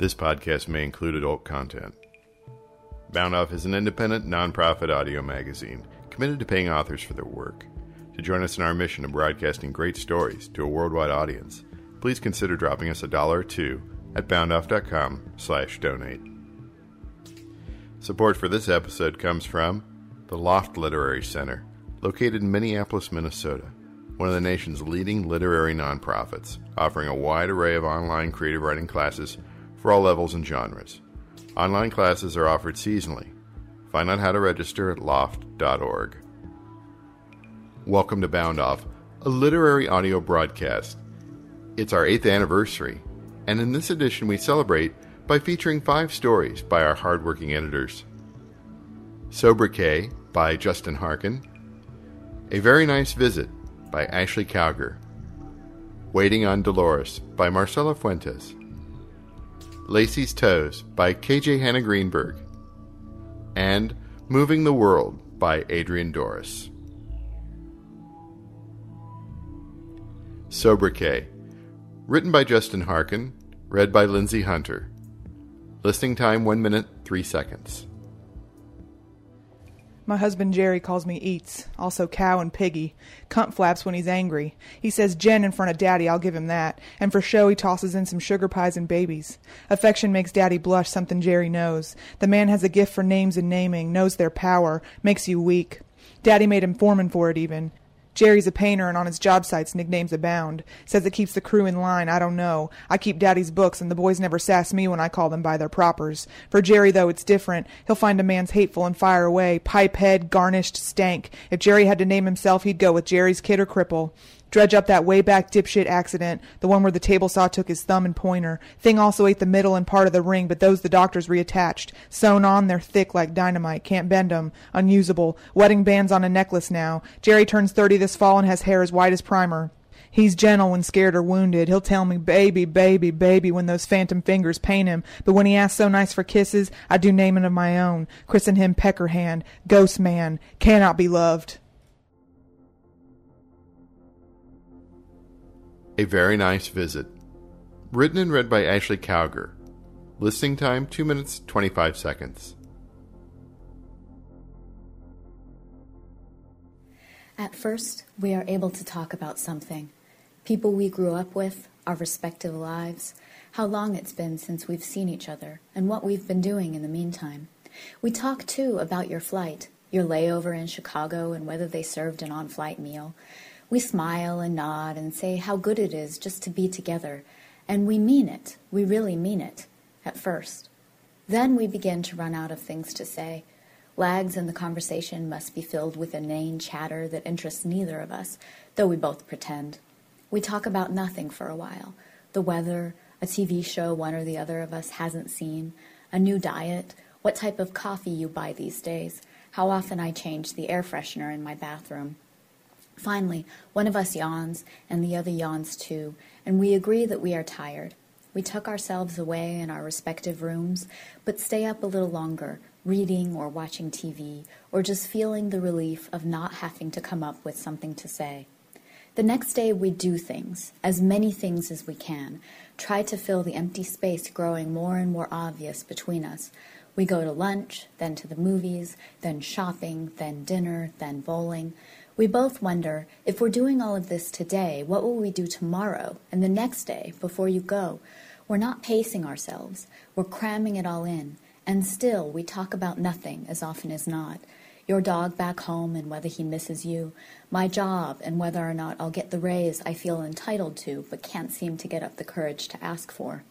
This podcast may include adult content. Bound Off is an independent, nonprofit audio magazine committed to paying authors for their work. To join us in our mission of broadcasting great stories to a worldwide audience, please consider dropping us a dollar or two at boundoff.com/donate. Support for this episode comes from the Loft Literary Center, located in Minneapolis, Minnesota, one of the nation's leading literary nonprofits, offering a wide array of online creative writing classes for all levels and genres. Online classes are offered seasonally. Find out how to register at loft.org. Welcome to Bound Off, a literary audio broadcast. It's our eighth anniversary, and in this edition we celebrate by featuring five stories by our hardworking editors. Sobriquet by Justyn Harkin, A Very Nice Visit by Ashley Cowger, Waiting on Dolores by Marcela Fuentes, Lacey's Toes by KJ Hannah Greenberg, and Moving the World by Adrian Dorris. Sobriquet, written by Justyn Harkin, read by Lindsay Hunter. Listing time 1 minute 3 seconds. My husband Jerry calls me Eats, also Cow and Piggy. Cunt flaps when he's angry. He says Jen in front of Daddy, I'll give him that. And for show, he tosses in some sugar pies and babies. Affection makes Daddy blush, something Jerry knows. The man has a gift for names and naming, knows their power, makes you weak. Daddy made him foreman for it, even. Jerry's a painter and on his job sites nicknames abound. Says it keeps the crew in line, I don't know. I keep Daddy's books and the boys never sass me when I call them by their propers. For Jerry, though, it's different. He'll find a man's hateful and fire away. Pipe head, garnished, stank. If Jerry had to name himself, he'd go with Jerry's kid or cripple. Dredge up that way back dipshit accident, the one where the table saw took his thumb and pointer. Thing also ate the middle and part of the ring, but those the doctors reattached. Sewn on, they're thick like dynamite, can't bend 'em. Unusable. Wedding bands on a necklace now. Jerry turns 30 this fall and has hair as white as primer. He's gentle when scared or wounded. He'll tell me, baby, baby, baby, when those phantom fingers pain him. But when he asks so nice for kisses, I do name naming of my own. Christen him Peckerhand, Ghost Man, cannot be loved. A Very Nice Visit. Written and read by Ashley Cowger. Listing time 2 minutes 25 seconds. At first, we are able to talk about something people we grew up with, our respective lives, how long it's been since we've seen each other, and what we've been doing in the meantime. We talk too about your flight, your layover in Chicago, and whether they served an on flight meal. We smile and nod and say how good it is just to be together, and we mean it, we really mean it, at first. Then we begin to run out of things to say. Lags in the conversation must be filled with inane chatter that interests neither of us, though we both pretend. We talk about nothing for a while the weather, a TV show one or the other of us hasn't seen, a new diet, what type of coffee you buy these days, how often I change the air freshener in my bathroom. Finally, one of us yawns, and the other yawns too, and we agree that we are tired. We tuck ourselves away in our respective rooms, but stay up a little longer, reading or watching TV, or just feeling the relief of not having to come up with something to say. The next day, we do things, as many things as we can, try to fill the empty space growing more and more obvious between us. We go to lunch, then to the movies, then shopping, then dinner, then bowling. We both wonder if we're doing all of this today, what will we do tomorrow and the next day before you go? We're not pacing ourselves, we're cramming it all in, and still we talk about nothing as often as not. Your dog back home and whether he misses you, my job and whether or not I'll get the raise I feel entitled to but can't seem to get up the courage to ask for.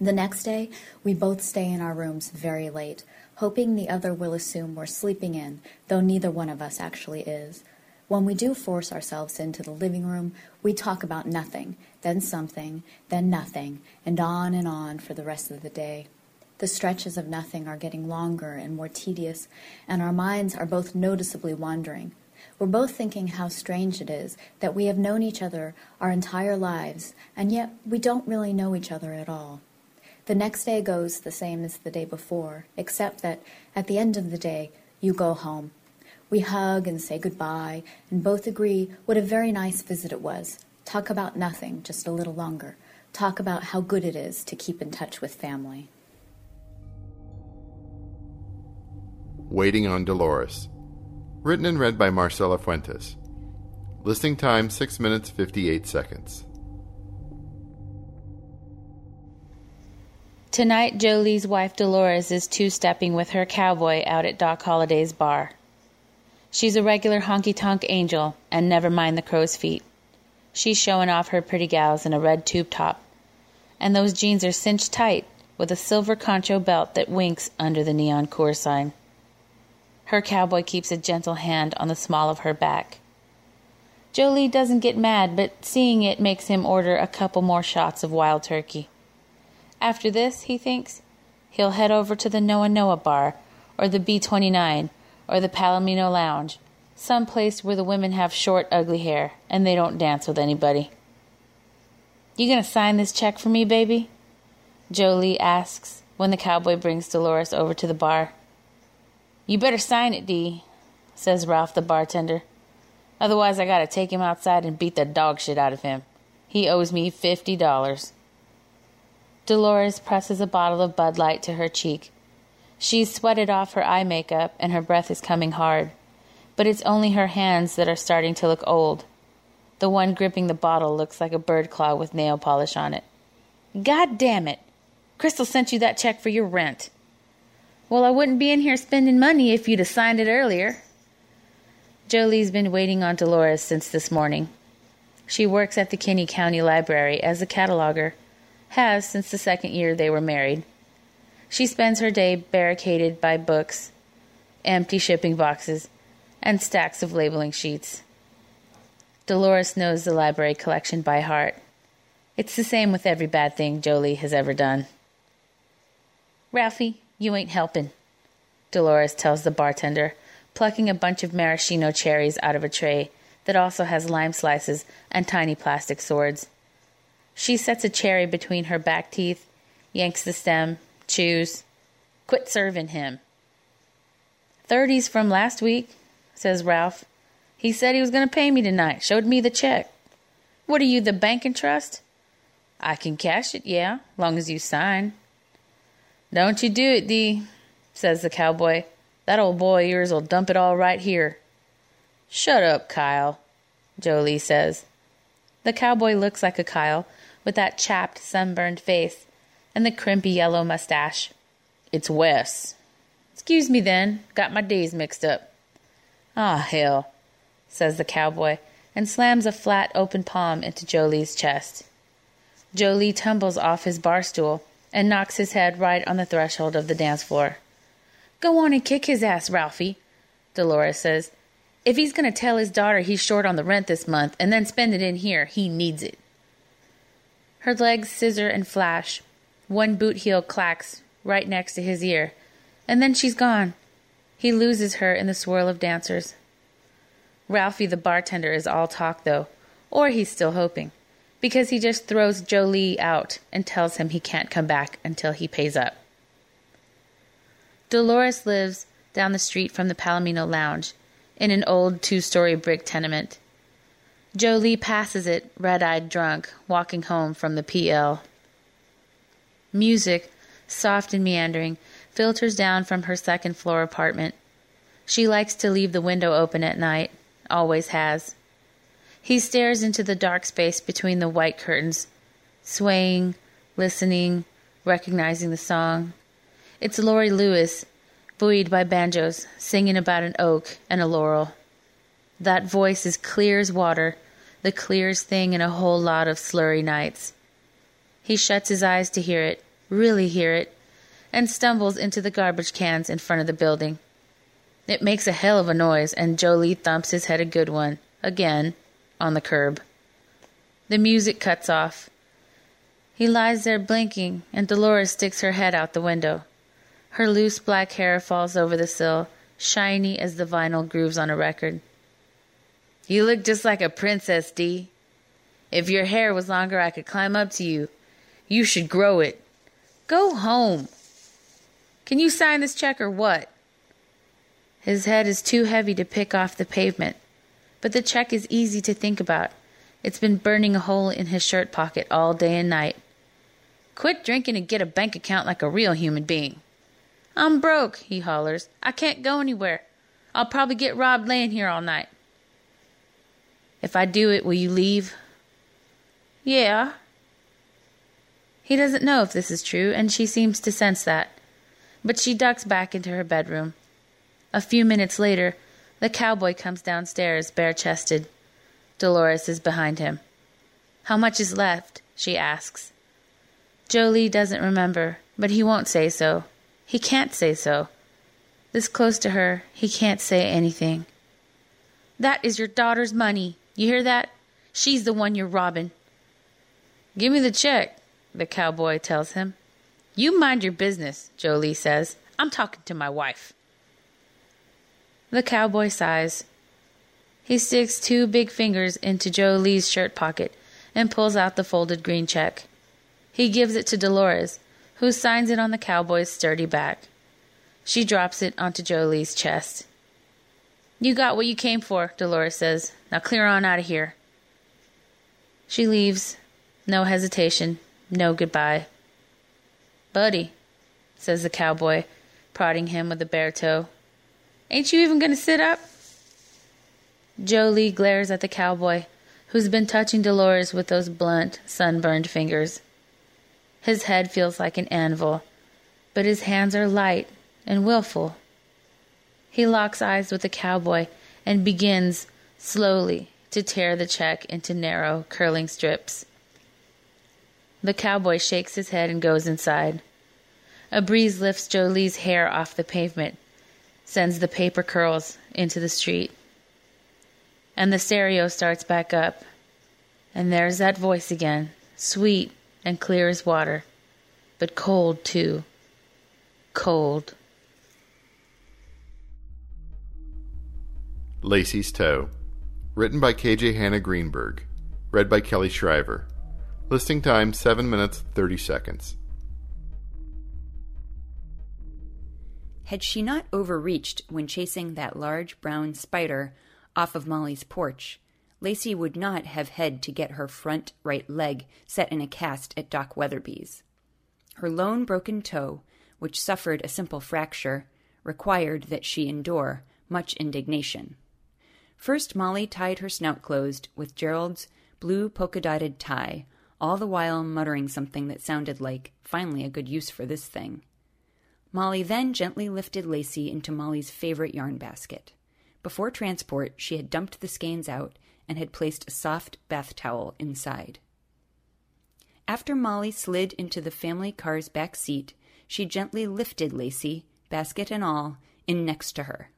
The next day, we both stay in our rooms very late, hoping the other will assume we're sleeping in, though neither one of us actually is. When we do force ourselves into the living room, we talk about nothing, then something, then nothing, and on and on for the rest of the day. The stretches of nothing are getting longer and more tedious, and our minds are both noticeably wandering. We're both thinking how strange it is that we have known each other our entire lives, and yet we don't really know each other at all. The next day goes the same as the day before, except that at the end of the day, you go home. We hug and say goodbye, and both agree what a very nice visit it was. Talk about nothing just a little longer. talk about how good it is to keep in touch with family. Waiting on Dolores. Written and read by Marcela Fuentes. Listing time 6 minutes 58 seconds. Tonight, Jolie's wife Dolores is two stepping with her cowboy out at Doc Holliday's bar. She's a regular honky tonk angel, and never mind the crow's feet. She's showing off her pretty gals in a red tube top, and those jeans are cinched tight with a silver concho belt that winks under the neon Coors sign. Her cowboy keeps a gentle hand on the small of her back. Jolie doesn't get mad, but seeing it makes him order a couple more shots of wild turkey. After this, he thinks, he'll head over to the Noa Noa bar, or the B 29, or the Palomino Lounge, some place where the women have short, ugly hair and they don't dance with anybody. You gonna sign this check for me, baby? Jolie asks when the cowboy brings Dolores over to the bar. You better sign it, Dee, says Ralph the bartender. Otherwise, I gotta take him outside and beat the dog shit out of him. He owes me fifty dollars. Dolores presses a bottle of Bud Light to her cheek. She's sweated off her eye makeup and her breath is coming hard. But it's only her hands that are starting to look old. The one gripping the bottle looks like a bird claw with nail polish on it. God damn it! Crystal sent you that check for your rent. Well, I wouldn't be in here spending money if you'd have signed it earlier. Jolie's been waiting on Dolores since this morning. She works at the Kinney County Library as a cataloger has since the second year they were married. She spends her day barricaded by books, empty shipping boxes, and stacks of labeling sheets. Dolores knows the library collection by heart. It's the same with every bad thing Jolie has ever done. Ralphie, you ain't helpin', Dolores tells the bartender, plucking a bunch of maraschino cherries out of a tray that also has lime slices and tiny plastic swords. She sets a cherry between her back teeth, yanks the stem, chews. Quit serving him. Thirties from last week, says Ralph. He said he was going to pay me tonight. Showed me the check. What are you, the bank and trust? I can cash it, yeah, long as you sign. Don't you do it, Dee, says the cowboy. That old boy of yours will dump it all right here. Shut up, Kyle, Jolie says. The cowboy looks like a Kyle, with that chapped, sunburned face and the crimpy yellow mustache. It's Wes. Excuse me then, got my days mixed up. Ah, hell, says the cowboy, and slams a flat, open palm into Jolie's chest. Jolie tumbles off his bar stool and knocks his head right on the threshold of the dance floor. Go on and kick his ass, Ralphie, Dolores says. If he's going to tell his daughter he's short on the rent this month and then spend it in here, he needs it. Her legs scissor and flash. One boot heel clacks right next to his ear, and then she's gone. He loses her in the swirl of dancers. Ralphie the bartender is all talk, though, or he's still hoping, because he just throws Jolie out and tells him he can't come back until he pays up. Dolores lives down the street from the Palomino Lounge in an old two story brick tenement. Jolie passes it, red eyed drunk, walking home from the PL. Music, soft and meandering, filters down from her second floor apartment. She likes to leave the window open at night, always has. He stares into the dark space between the white curtains, swaying, listening, recognizing the song. It's Laurie Lewis, buoyed by banjos, singing about an oak and a laurel. That voice is clear as water, the clearest thing in a whole lot of slurry nights. He shuts his eyes to hear it, really hear it, and stumbles into the garbage cans in front of the building. It makes a hell of a noise, and Jolie thumps his head a good one, again, on the curb. The music cuts off. He lies there blinking, and Dolores sticks her head out the window. Her loose black hair falls over the sill, shiny as the vinyl grooves on a record. You look just like a princess, Dee. If your hair was longer, I could climb up to you. You should grow it. Go home. Can you sign this check or what? His head is too heavy to pick off the pavement, but the check is easy to think about. It's been burning a hole in his shirt pocket all day and night, Quit drinking and get a bank account like a real human being. I'm broke, he hollers. I can't go anywhere. I'll probably get robbed laying here all night. If I do it, will you leave? Yeah. He doesn't know if this is true, and she seems to sense that. But she ducks back into her bedroom. A few minutes later, the cowboy comes downstairs, bare chested. Dolores is behind him. How much is left? she asks. Jolie doesn't remember, but he won't say so. He can't say so. This close to her, he can't say anything. That is your daughter's money. You hear that? She's the one you're robbing. Give me the check, the cowboy tells him. You mind your business, Jolie says. I'm talking to my wife. The cowboy sighs. He sticks two big fingers into Jolie's shirt pocket and pulls out the folded green check. He gives it to Dolores, who signs it on the cowboy's sturdy back. She drops it onto Jolie's chest. You got what you came for, Dolores says. Now clear on out of here. She leaves. No hesitation. No goodbye. Buddy, says the cowboy, prodding him with a bare toe. Ain't you even going to sit up? Jolie glares at the cowboy, who's been touching Dolores with those blunt, sunburned fingers. His head feels like an anvil, but his hands are light and willful. He locks eyes with the cowboy and begins, slowly, to tear the check into narrow, curling strips. The cowboy shakes his head and goes inside. A breeze lifts Jolie's hair off the pavement, sends the paper curls into the street. And the stereo starts back up. And there's that voice again, sweet and clear as water, but cold too. Cold. Lacey's Toe. Written by KJ Hannah Greenberg. Read by Kelly Shriver. Listing time 7 minutes 30 seconds. Had she not overreached when chasing that large brown spider off of Molly's porch, Lacey would not have had to get her front right leg set in a cast at Doc Weatherby's. Her lone broken toe, which suffered a simple fracture, required that she endure much indignation. First, Molly tied her snout closed with Gerald's blue polka dotted tie, all the while muttering something that sounded like, finally a good use for this thing. Molly then gently lifted Lacey into Molly's favorite yarn basket. Before transport, she had dumped the skeins out and had placed a soft bath towel inside. After Molly slid into the family car's back seat, she gently lifted Lacey, basket and all, in next to her.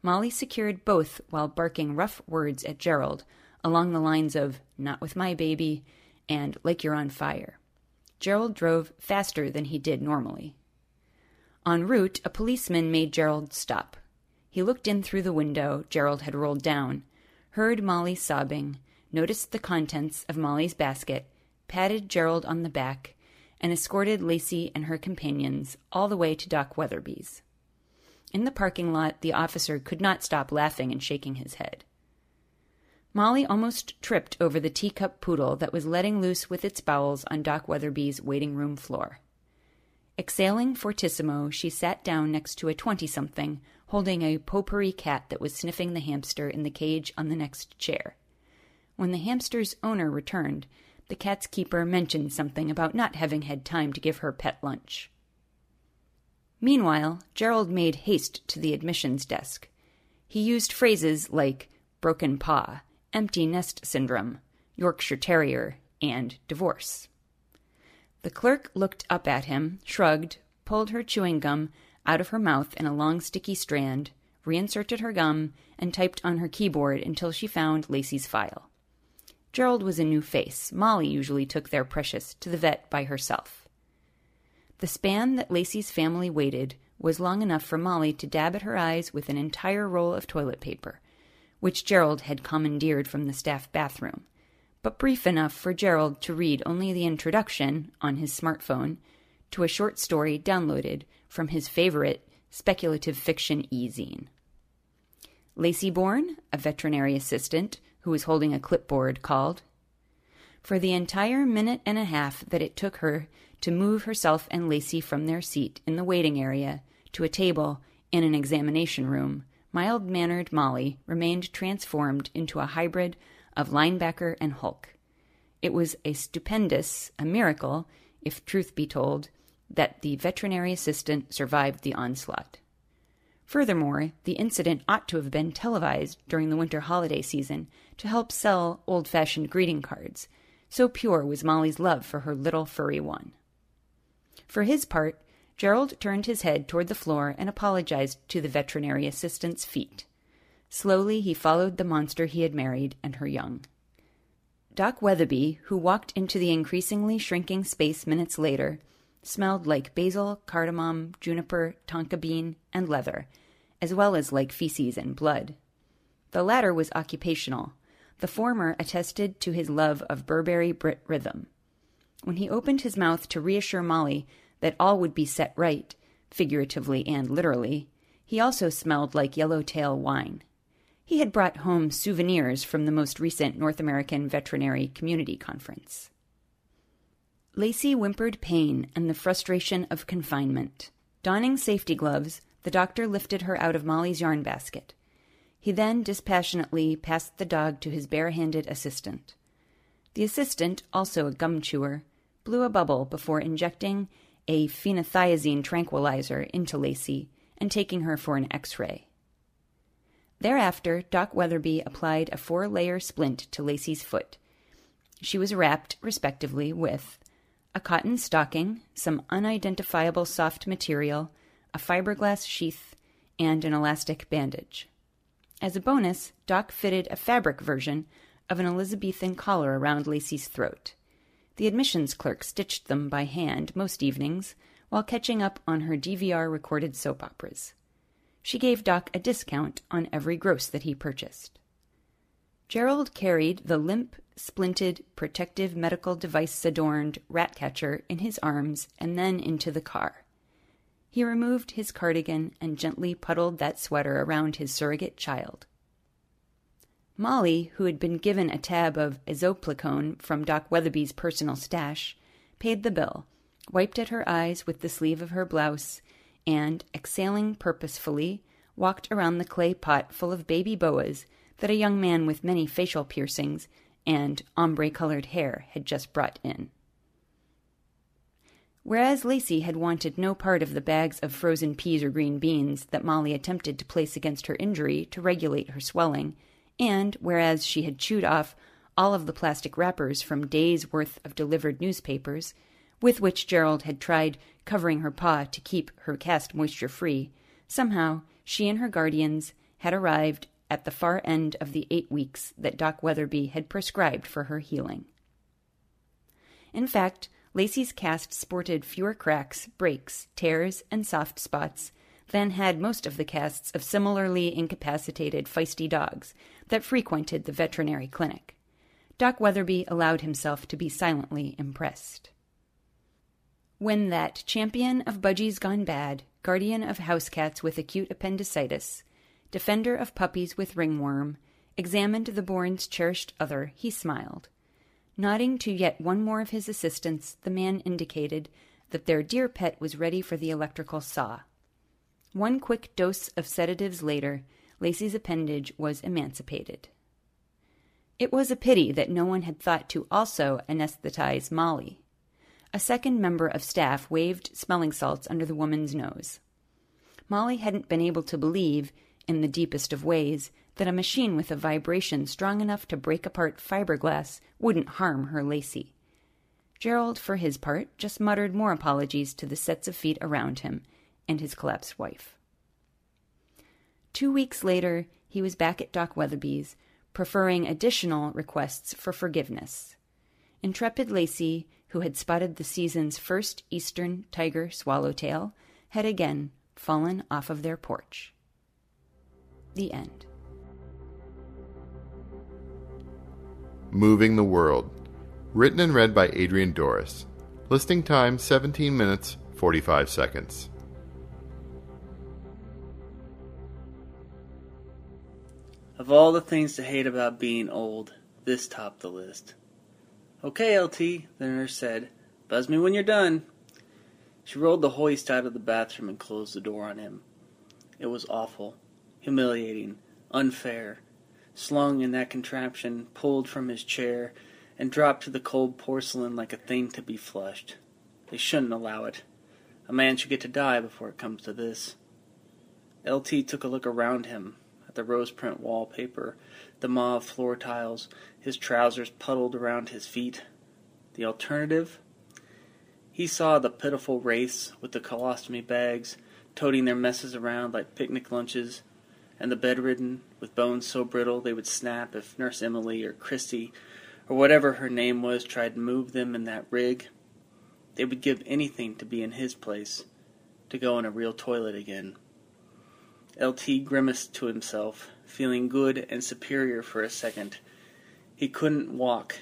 Molly secured both while barking rough words at Gerald along the lines of, Not with my baby, and Like you're on fire. Gerald drove faster than he did normally. En route, a policeman made Gerald stop. He looked in through the window Gerald had rolled down heard Molly sobbing, noticed the contents of Molly's basket, patted Gerald on the back, and escorted Lacey and her companions all the way to Doc Weatherby's. In the parking lot, the officer could not stop laughing and shaking his head. Molly almost tripped over the teacup poodle that was letting loose with its bowels on Doc Weatherby's waiting room floor. Exhaling fortissimo, she sat down next to a twenty something holding a potpourri cat that was sniffing the hamster in the cage on the next chair. When the hamster's owner returned, the cat's keeper mentioned something about not having had time to give her pet lunch. Meanwhile, Gerald made haste to the admissions desk. He used phrases like broken paw, empty nest syndrome, Yorkshire Terrier, and divorce. The clerk looked up at him, shrugged, pulled her chewing gum, out of her mouth in a long sticky strand, reinserted her gum, and typed on her keyboard until she found Lacey's file. Gerald was a new face. Molly usually took their precious to the vet by herself. The span that Lacey's family waited was long enough for Molly to dab at her eyes with an entire roll of toilet paper, which Gerald had commandeered from the staff bathroom, but brief enough for Gerald to read only the introduction, on his smartphone, to a short story downloaded from his favorite speculative fiction e-zine. Lacey Bourne, a veterinary assistant who was holding a clipboard, called. for the entire minute and a half that it took her to move herself and Lacey from their seat in the waiting area to a table in an examination room, mild mannered Molly remained transformed into a hybrid of linebacker and Hulk. It was a stupendous, a miracle, if truth be told, that the veterinary assistant survived the onslaught. Furthermore, the incident ought to have been televised during the winter holiday season to help sell old fashioned greeting cards, so pure was Molly's love for her little furry one. For his part, Gerald turned his head toward the floor and apologized to the veterinary assistant's feet. Slowly he followed the monster he had married and her young. Doc Weatherby, who walked into the increasingly shrinking space minutes later, smelled like basil, cardamom, juniper, tonka bean, and leather, as well as like feces and blood. The latter was occupational. The former attested to his love of Burberry Brit rhythm. When he opened his mouth to reassure Molly that all would be set right, figuratively and literally, he also smelled like yellowtail wine. He had brought home souvenirs from the most recent North American Veterinary Community Conference. Lacey whimpered pain and the frustration of confinement. Donning safety gloves, the doctor lifted her out of Molly's yarn basket. He then dispassionately passed the dog to his bare-handed assistant. The assistant, also a gum chewer, blew a bubble before injecting a phenothiazine tranquilizer into Lacey and taking her for an x-ray. Thereafter, Doc Weatherby applied a four layer splint to Lacey's foot. She was wrapped, respectively, with a cotton stocking, some unidentifiable soft material, a fiberglass sheath, and an elastic bandage. As a bonus, Doc fitted a fabric version of an Elizabethan collar around Lacey's throat. The admissions clerk stitched them by hand most evenings while catching up on her DVR recorded soap operas. She gave Doc a discount on every gross that he purchased. Gerald carried the limp, splinted, protective medical device adorned rat catcher in his arms and then into the car. He removed his cardigan and gently puddled that sweater around his surrogate child. Molly, who had been given a tab of isoplicone from Doc Weatherby's personal stash, paid the bill, wiped at her eyes with the sleeve of her blouse, and, exhaling purposefully, walked around the clay pot full of baby boas that a young man with many facial piercings and ombre colored hair had just brought in. Whereas Lacey had wanted no part of the bags of frozen peas or green beans that Molly attempted to place against her injury to regulate her swelling, and whereas she had chewed off all of the plastic wrappers from days' worth of delivered newspapers, with which Gerald had tried covering her paw to keep her cast moisture free, somehow she and her guardians had arrived at the far end of the eight weeks that Doc Weatherby had prescribed for her healing. In fact, Lacey's cast sported fewer cracks, breaks, tears, and soft spots than had most of the casts of similarly incapacitated feisty dogs that frequented the veterinary clinic. Doc Weatherby allowed himself to be silently impressed. When that champion of budgies gone bad, guardian of house cats with acute appendicitis, defender of puppies with ringworm, examined the Bourne's cherished other, he smiled. Nodding to yet one more of his assistants, the man indicated that their dear pet was ready for the electrical saw. One quick dose of sedatives later, Lacey's appendage was emancipated. It was a pity that no one had thought to also anesthetize Molly. A second member of staff waved smelling salts under the woman's nose. Molly hadn't been able to believe, in the deepest of ways, that a machine with a vibration strong enough to break apart fiberglass wouldn't harm her Lacey. Gerald, for his part, just muttered more apologies to the sets of feet around him and his collapsed wife. Two weeks later, he was back at Doc Weatherby's, preferring additional requests for forgiveness. Intrepid Lacey who had spotted the season's first eastern tiger swallowtail, had again fallen off of their porch. The end. Moving the World. Written and read by Adrian Dorris. Listing time 17 minutes 45 seconds. Of all the things to hate about being old, this topped the list. Okay, LT, the nurse said. Buzz me when you're done. She rolled the hoist out of the bathroom and closed the door on him. It was awful, humiliating, unfair. Slung in that contraption, pulled from his chair, and dropped to the cold porcelain like a thing to be flushed. They shouldn't allow it. A man should get to die before it comes to this. LT took a look around him the rose print wallpaper, the mauve floor tiles, his trousers puddled around his feet. The alternative? He saw the pitiful wraiths with the colostomy bags, toting their messes around like picnic lunches, and the bedridden, with bones so brittle they would snap if Nurse Emily or Christy or whatever her name was tried to move them in that rig. They would give anything to be in his place, to go in a real toilet again. LT grimaced to himself, feeling good and superior for a second. He couldn't walk.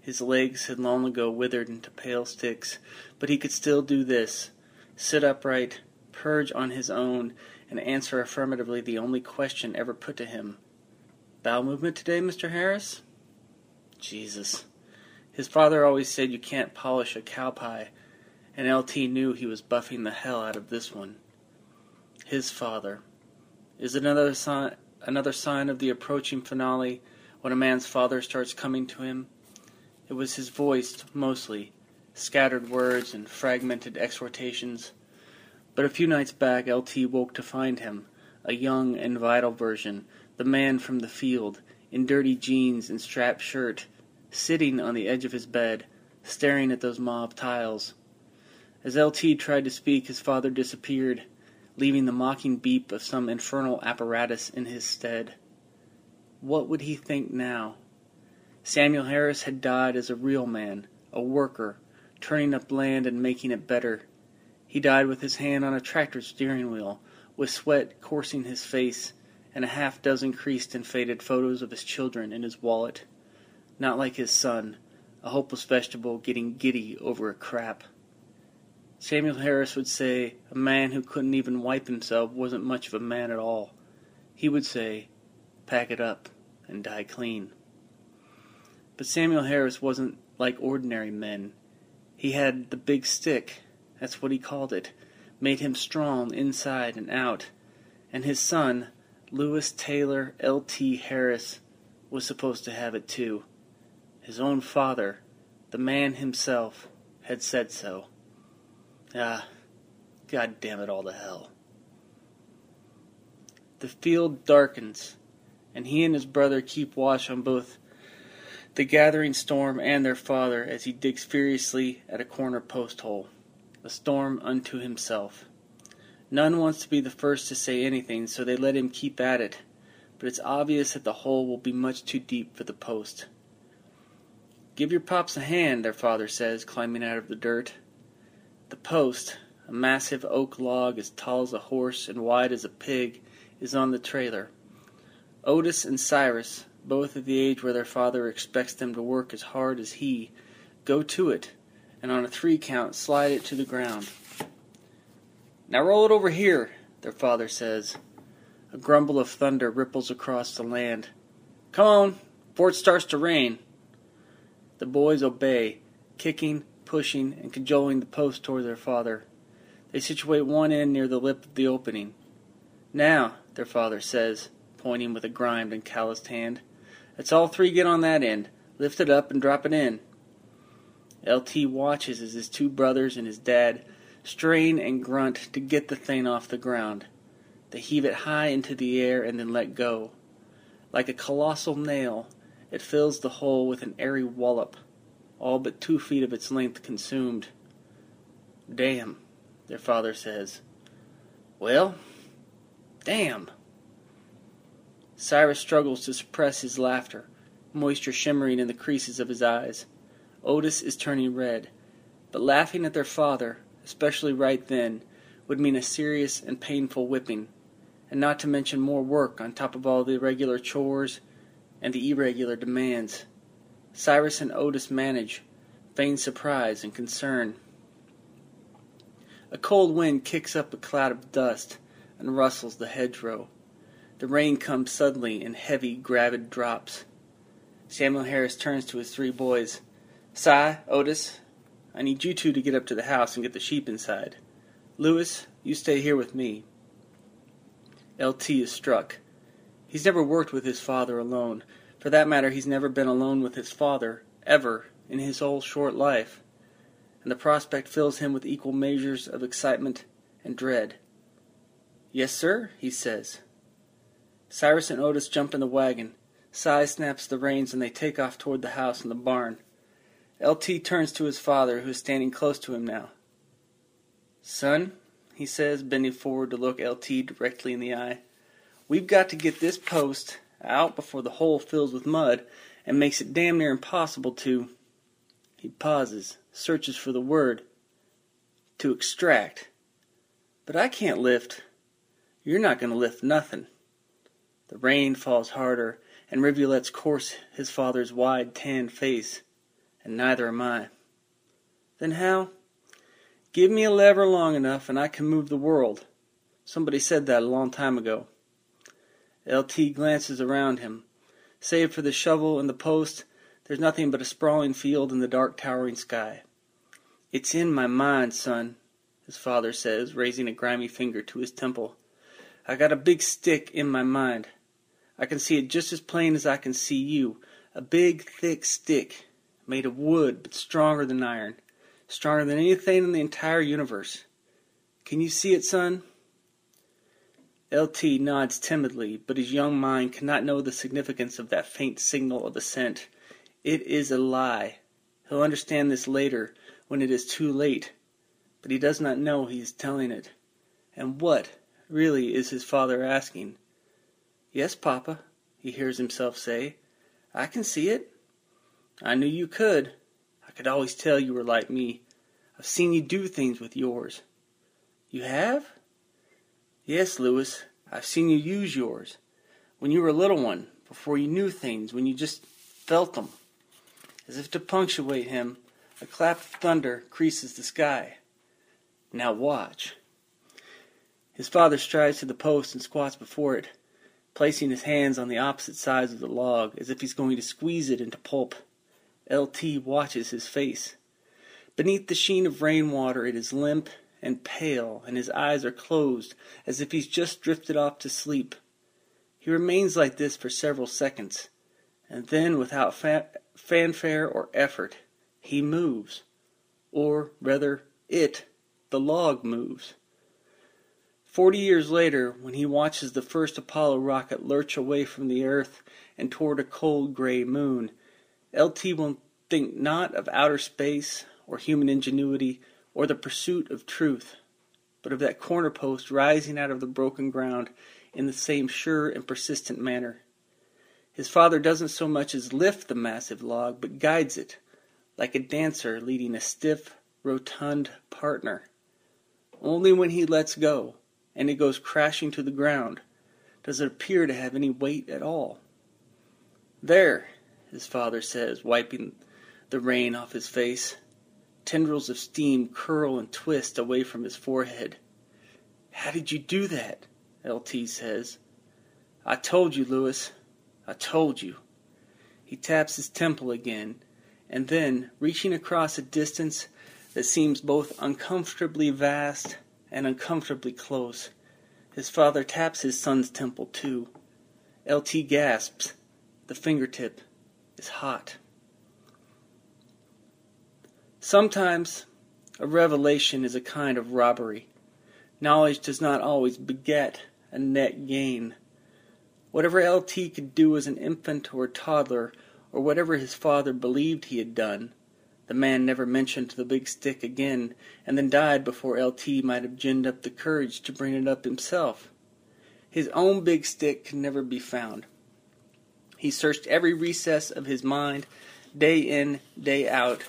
His legs had long ago withered into pale sticks, but he could still do this sit upright, purge on his own, and answer affirmatively the only question ever put to him. Bowel movement today, Mr. Harris? Jesus. His father always said you can't polish a cow pie, and LT knew he was buffing the hell out of this one. His father. Is another sign, another sign of the approaching finale when a man's father starts coming to him? It was his voice, mostly, scattered words and fragmented exhortations. But a few nights back, LT woke to find him, a young and vital version, the man from the field, in dirty jeans and strapped shirt, sitting on the edge of his bed, staring at those mauve tiles. As LT tried to speak, his father disappeared, leaving the mocking beep of some infernal apparatus in his stead. What would he think now? Samuel Harris had died as a real man, a worker, turning up land and making it better. He died with his hand on a tractor steering wheel, with sweat coursing his face, and a half dozen creased and faded photos of his children in his wallet. Not like his son, a hopeless vegetable getting giddy over a crap. Samuel Harris would say a man who couldn't even wipe himself wasn't much of a man at all. He would say, pack it up and die clean. But Samuel Harris wasn't like ordinary men. He had the big stick that's what he called it, made him strong inside and out. And his son, Lewis Taylor L.T. Harris, was supposed to have it too. His own father, the man himself, had said so. Ah, God damn it all to hell. The field darkens, and he and his brother keep watch on both the gathering storm and their father as he digs furiously at a corner post hole a storm unto himself. None wants to be the first to say anything, so they let him keep at it, but it's obvious that the hole will be much too deep for the post. Give your pops a hand, their father says, climbing out of the dirt. The post, a massive oak log as tall as a horse and wide as a pig, is on the trailer. Otis and Cyrus, both at the age where their father expects them to work as hard as he, go to it and on a three count slide it to the ground. Now roll it over here, their father says. A grumble of thunder ripples across the land. Come on, before it starts to rain. The boys obey, kicking, pushing, and cajoling the post toward their father. They situate one end near the lip of the opening. Now, their father says, pointing with a grimed and calloused hand, let's all three get on that end. Lift it up and drop it in. LT watches as his two brothers and his dad strain and grunt to get the thing off the ground. They heave it high into the air and then let go. Like a colossal nail, it fills the hole with an airy wallop, all but two feet of its length consumed. Damn, their father says. Well, damn. Cyrus struggles to suppress his laughter, moisture shimmering in the creases of his eyes. Otis is turning red, but laughing at their father, especially right then, would mean a serious and painful whipping, and not to mention more work on top of all the regular chores and the irregular demands. Cyrus and Otis manage, feign surprise and concern. A cold wind kicks up a cloud of dust and rustles the hedgerow. The rain comes suddenly in heavy, gravid drops. Samuel Harris turns to his three boys. Si, Otis, I need you two to get up to the house and get the sheep inside. Lewis, you stay here with me. LT is struck. He's never worked with his father alone. For that matter, he's never been alone with his father, ever, in his whole short life. And the prospect fills him with equal measures of excitement and dread. Yes, sir, he says. Cyrus and Otis jump in the wagon. Si snaps the reins and they take off toward the house and the barn. LT turns to his father, who is standing close to him now. Son, he says, bending forward to look LT directly in the eye, we've got to get this post out before the hole fills with mud and makes it damn near impossible to. He pauses, searches for the word. To extract. But I can't lift. You're not going to lift nothing. The rain falls harder, and rivulets course his father's wide, tanned face, and neither am I. Then how? Give me a lever long enough, and I can move the world. Somebody said that a long time ago. LT glances around him. Save for the shovel and the post, there's nothing but a sprawling field and the dark towering sky. It's in my mind, son, his father says, raising a grimy finger to his temple. I got a big stick in my mind. I can see it just as plain as I can see you. A big, thick stick, made of wood, but stronger than iron, stronger than anything in the entire universe. Can you see it, son? LT nods timidly, but his young mind cannot know the significance of that faint signal of assent. It is a lie. He'll understand this later, when it is too late, but he does not know he is telling it. And what, really, is his father asking? Yes, Papa, he hears himself say. I can see it. I knew you could. I could always tell you were like me. I've seen you do things with yours. You have? Yes, Lewis, I've seen you use yours. When you were a little one, before you knew things, when you just felt them. As if to punctuate him, a clap of thunder creases the sky. Now watch. His father strides to the post and squats before it, placing his hands on the opposite sides of the log as if he's going to squeeze it into pulp. LT watches his face. Beneath the sheen of rainwater, it is limp and pale, and his eyes are closed as if he's just drifted off to sleep. He remains like this for several seconds, and then, without fa- fanfare or effort, he moves. Or, rather, it, the log, moves. Forty years later, when he watches the first Apollo rocket lurch away from the Earth and toward a cold gray moon, LT will think not of outer space or human ingenuity or the pursuit of truth, but of that corner post rising out of the broken ground in the same sure and persistent manner. His father doesn't so much as lift the massive log, but guides it, like a dancer leading a stiff, rotund partner. Only when he lets go, and it goes crashing to the ground, does it appear to have any weight at all. There, his father says, wiping the rain off his face. Tendrils of steam curl and twist away from his forehead. How did you do that? LT says. I told you, Lewis. I told you. He taps his temple again, and then, reaching across a distance that seems both uncomfortably vast and uncomfortably close, his father taps his son's temple too. LT gasps. The fingertip is hot. Sometimes a revelation is a kind of robbery. Knowledge does not always beget a net gain. Whatever LT could do as an infant or a toddler, or whatever his father believed he had done, the man never mentioned the big stick again, and then died before LT might have ginned up the courage to bring it up himself. His own big stick could never be found. He searched every recess of his mind, day in, day out,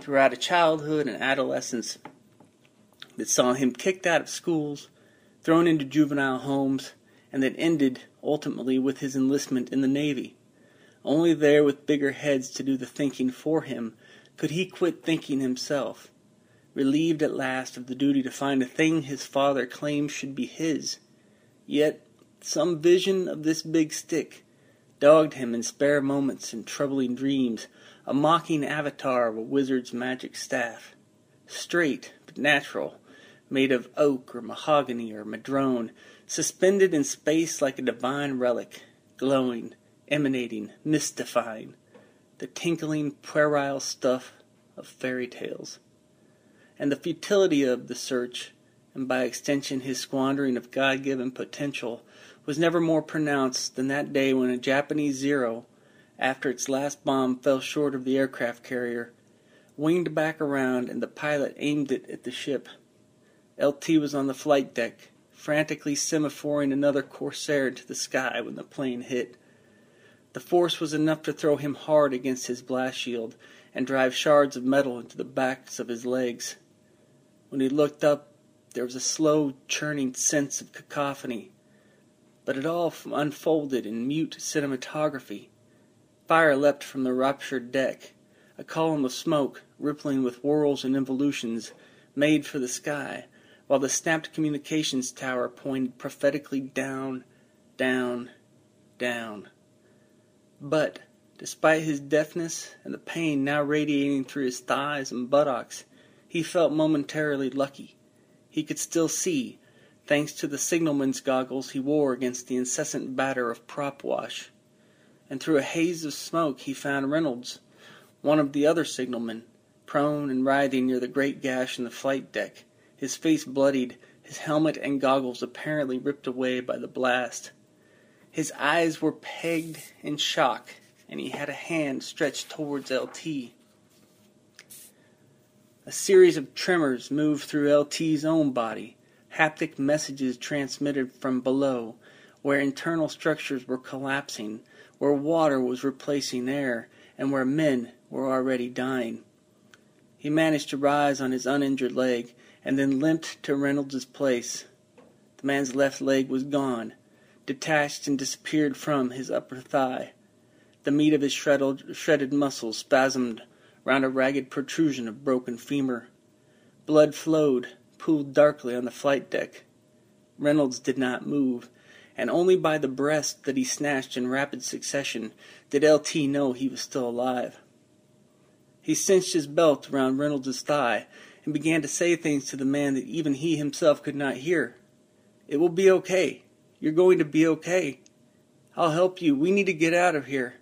throughout a childhood and adolescence that saw him kicked out of schools, thrown into juvenile homes, and that ended ultimately with his enlistment in the Navy. Only there with bigger heads to do the thinking for him could he quit thinking himself, relieved at last of the duty to find a thing his father claimed should be his. Yet some vision of this big stick, dogged him in spare moments and troubling dreams, a mocking avatar of a wizard's magic staff. Straight, but natural, made of oak or mahogany or madrone, suspended in space like a divine relic, glowing, emanating, mystifying, the tinkling puerile stuff of fairy tales. And the futility of the search, and by extension his squandering of God given potential, was never more pronounced than that day when a Japanese Zero, after its last bomb fell short of the aircraft carrier, winged back around and the pilot aimed it at the ship. LT was on the flight deck, frantically semaphoring another Corsair into the sky when the plane hit. The force was enough to throw him hard against his blast shield and drive shards of metal into the backs of his legs. When he looked up, there was a slow, churning sense of cacophony, but it all unfolded in mute cinematography. Fire leapt from the ruptured deck. A column of smoke, rippling with whirls and involutions, made for the sky, while the snapped communications tower pointed prophetically down, down, down. But, despite his deafness and the pain now radiating through his thighs and buttocks, he felt momentarily lucky. He could still see, thanks to the signalman's goggles he wore against the incessant batter of prop wash. And through a haze of smoke he found Reynolds, one of the other signalmen, prone and writhing near the great gash in the flight deck his face bloodied, his helmet and goggles apparently ripped away by the blast. His eyes were pegged in shock, and he had a hand stretched towards LT. A series of tremors moved through LT's own body, haptic messages transmitted from below, where internal structures were collapsing, where water was replacing air, and where men were already dying. He managed to rise on his uninjured leg and then limped to Reynolds's place. The man's left leg was gone, detached and disappeared from his upper thigh. The meat of his shredded, shredded muscles spasmed round a ragged protrusion of broken femur. Blood flowed, pooled darkly on the flight deck. Reynolds did not move, and only by the breast that he snatched in rapid succession did LT know he was still alive. He cinched his belt around Reynolds's thigh and began to say things to the man that even he himself could not hear. It will be okay. You're going to be okay. I'll help you. We need to get out of here.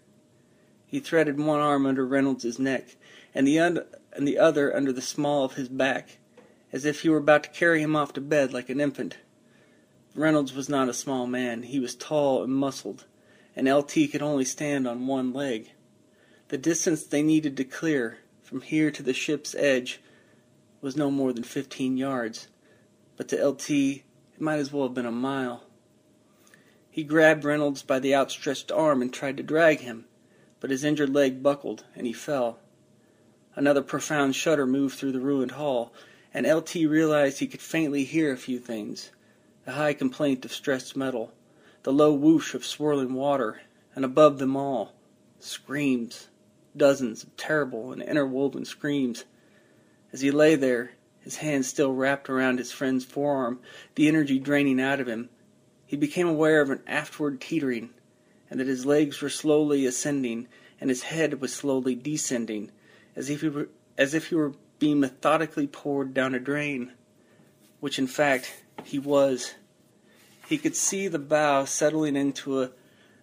He threaded one arm under Reynolds's neck and the, un- and the other under the small of his back, as if he were about to carry him off to bed like an infant. Reynolds was not a small man. He was tall and muscled, and LT could only stand on one leg. The distance they needed to clear, from here to the ship's edge, was no more than fifteen yards, but to LT it might as well have been a mile. He grabbed Reynolds by the outstretched arm and tried to drag him, but his injured leg buckled and he fell. Another profound shudder moved through the ruined hall, and LT realized he could faintly hear a few things the high complaint of stressed metal, the low whoosh of swirling water, and above them all, screams, dozens of terrible and interwoven screams. As he lay there, his hand still wrapped around his friend's forearm, the energy draining out of him, he became aware of an aftward teetering, and that his legs were slowly ascending and his head was slowly descending, as if he were, as if he were being methodically poured down a drain, which in fact he was. He could see the bow settling into a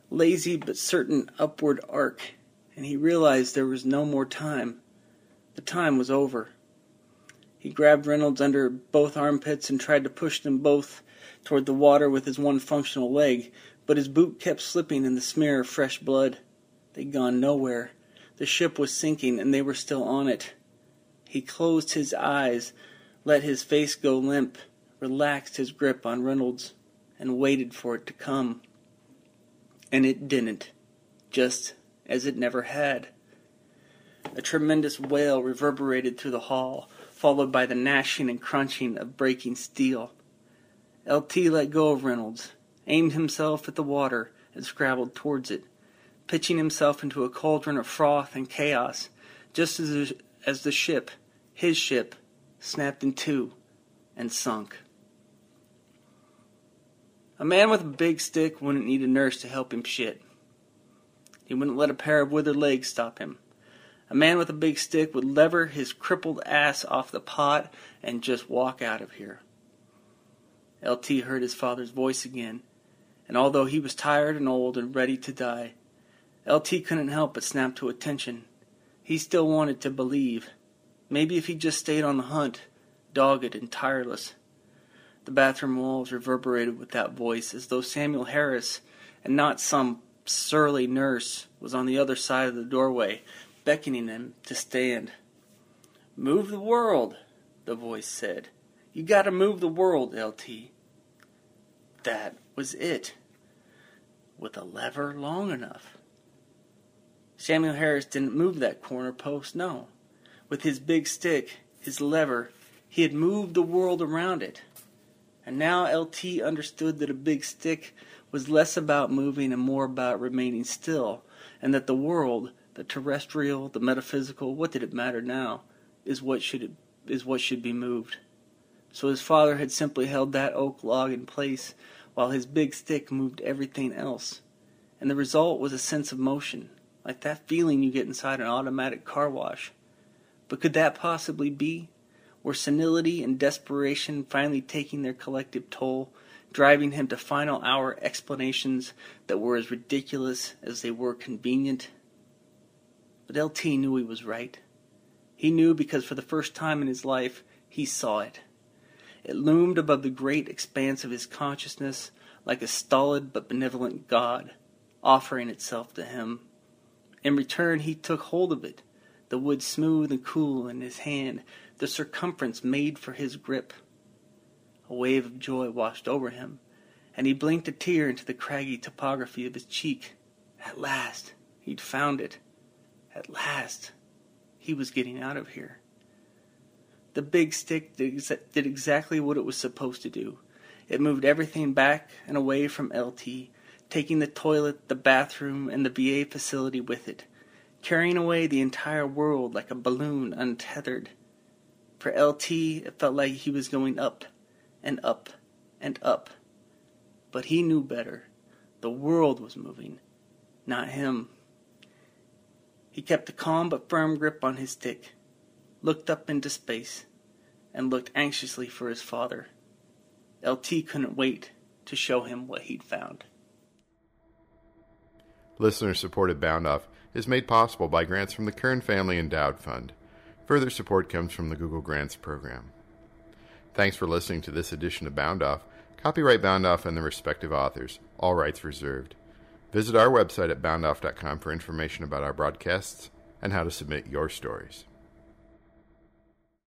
lazy but certain upward arc, and he realized there was no more time. The time was over. He grabbed Reynolds under both armpits and tried to push them both toward the water with his one functional leg, but his boot kept slipping in the smear of fresh blood. They'd gone nowhere. The ship was sinking, and they were still on it. He closed his eyes, let his face go limp, relaxed his grip on Reynolds, and waited for it to come. And it didn't, just as it never had. A tremendous wail reverberated through the hall followed by the gnashing and crunching of breaking steel. LT let go of Reynolds, aimed himself at the water, and scrabbled towards it, pitching himself into a cauldron of froth and chaos, just as, as the ship, his ship, snapped in two and sunk. A man with a big stick wouldn't need a nurse to help him shit. He wouldn't let a pair of withered legs stop him. A man with a big stick would lever his crippled ass off the pot and just walk out of here. LT heard his father's voice again, and although he was tired and old and ready to die, LT couldn't help but snap to attention. He still wanted to believe. Maybe if he just stayed on the hunt, dogged and tireless. The bathroom walls reverberated with that voice as though Samuel Harris and not some surly nurse was on the other side of the doorway, beckoning him to stand. Move the world, the voice said. You gotta move the world, LT. That was it. With a lever long enough. Samuel Harris didn't move that corner post, no. With his big stick, his lever, he had moved the world around it. And now LT understood that a big stick was less about moving and more about remaining still, and that the world, the terrestrial, the metaphysical, what did it matter now, is what should is what should be moved. So his father had simply held that oak log in place while his big stick moved everything else. And the result was a sense of motion, like that feeling you get inside an automatic car wash. But could that possibly be? Were senility and desperation finally taking their collective toll, driving him to final hour explanations that were as ridiculous as they were convenient? But LT knew he was right. He knew because for the first time in his life he saw it. It loomed above the great expanse of his consciousness like a stolid but benevolent God, offering itself to him. In return, he took hold of it, the wood smooth and cool in his hand, the circumference made for his grip. A wave of joy washed over him, and he blinked a tear into the craggy topography of his cheek. At last, he'd found it. At last, he was getting out of here. The big stick did, did exactly what it was supposed to do. It moved everything back and away from LT, taking the toilet, the bathroom, and the VA facility with it, carrying away the entire world like a balloon untethered. For LT, it felt like he was going up and up and up. But he knew better. The world was moving, not him. He kept a calm but firm grip on his stick, looked up into space, and looked anxiously for his father. LT couldn't wait to show him what he'd found. Listener supported Bound Off is made possible by grants from the Kern Family Endowed Fund. Further support comes from the Google Grants Program. Thanks for listening to this edition of Bound Off. Copyright Bound Off and the respective authors, all rights reserved. Visit our website at boundoff.com for information about our broadcasts and how to submit your stories.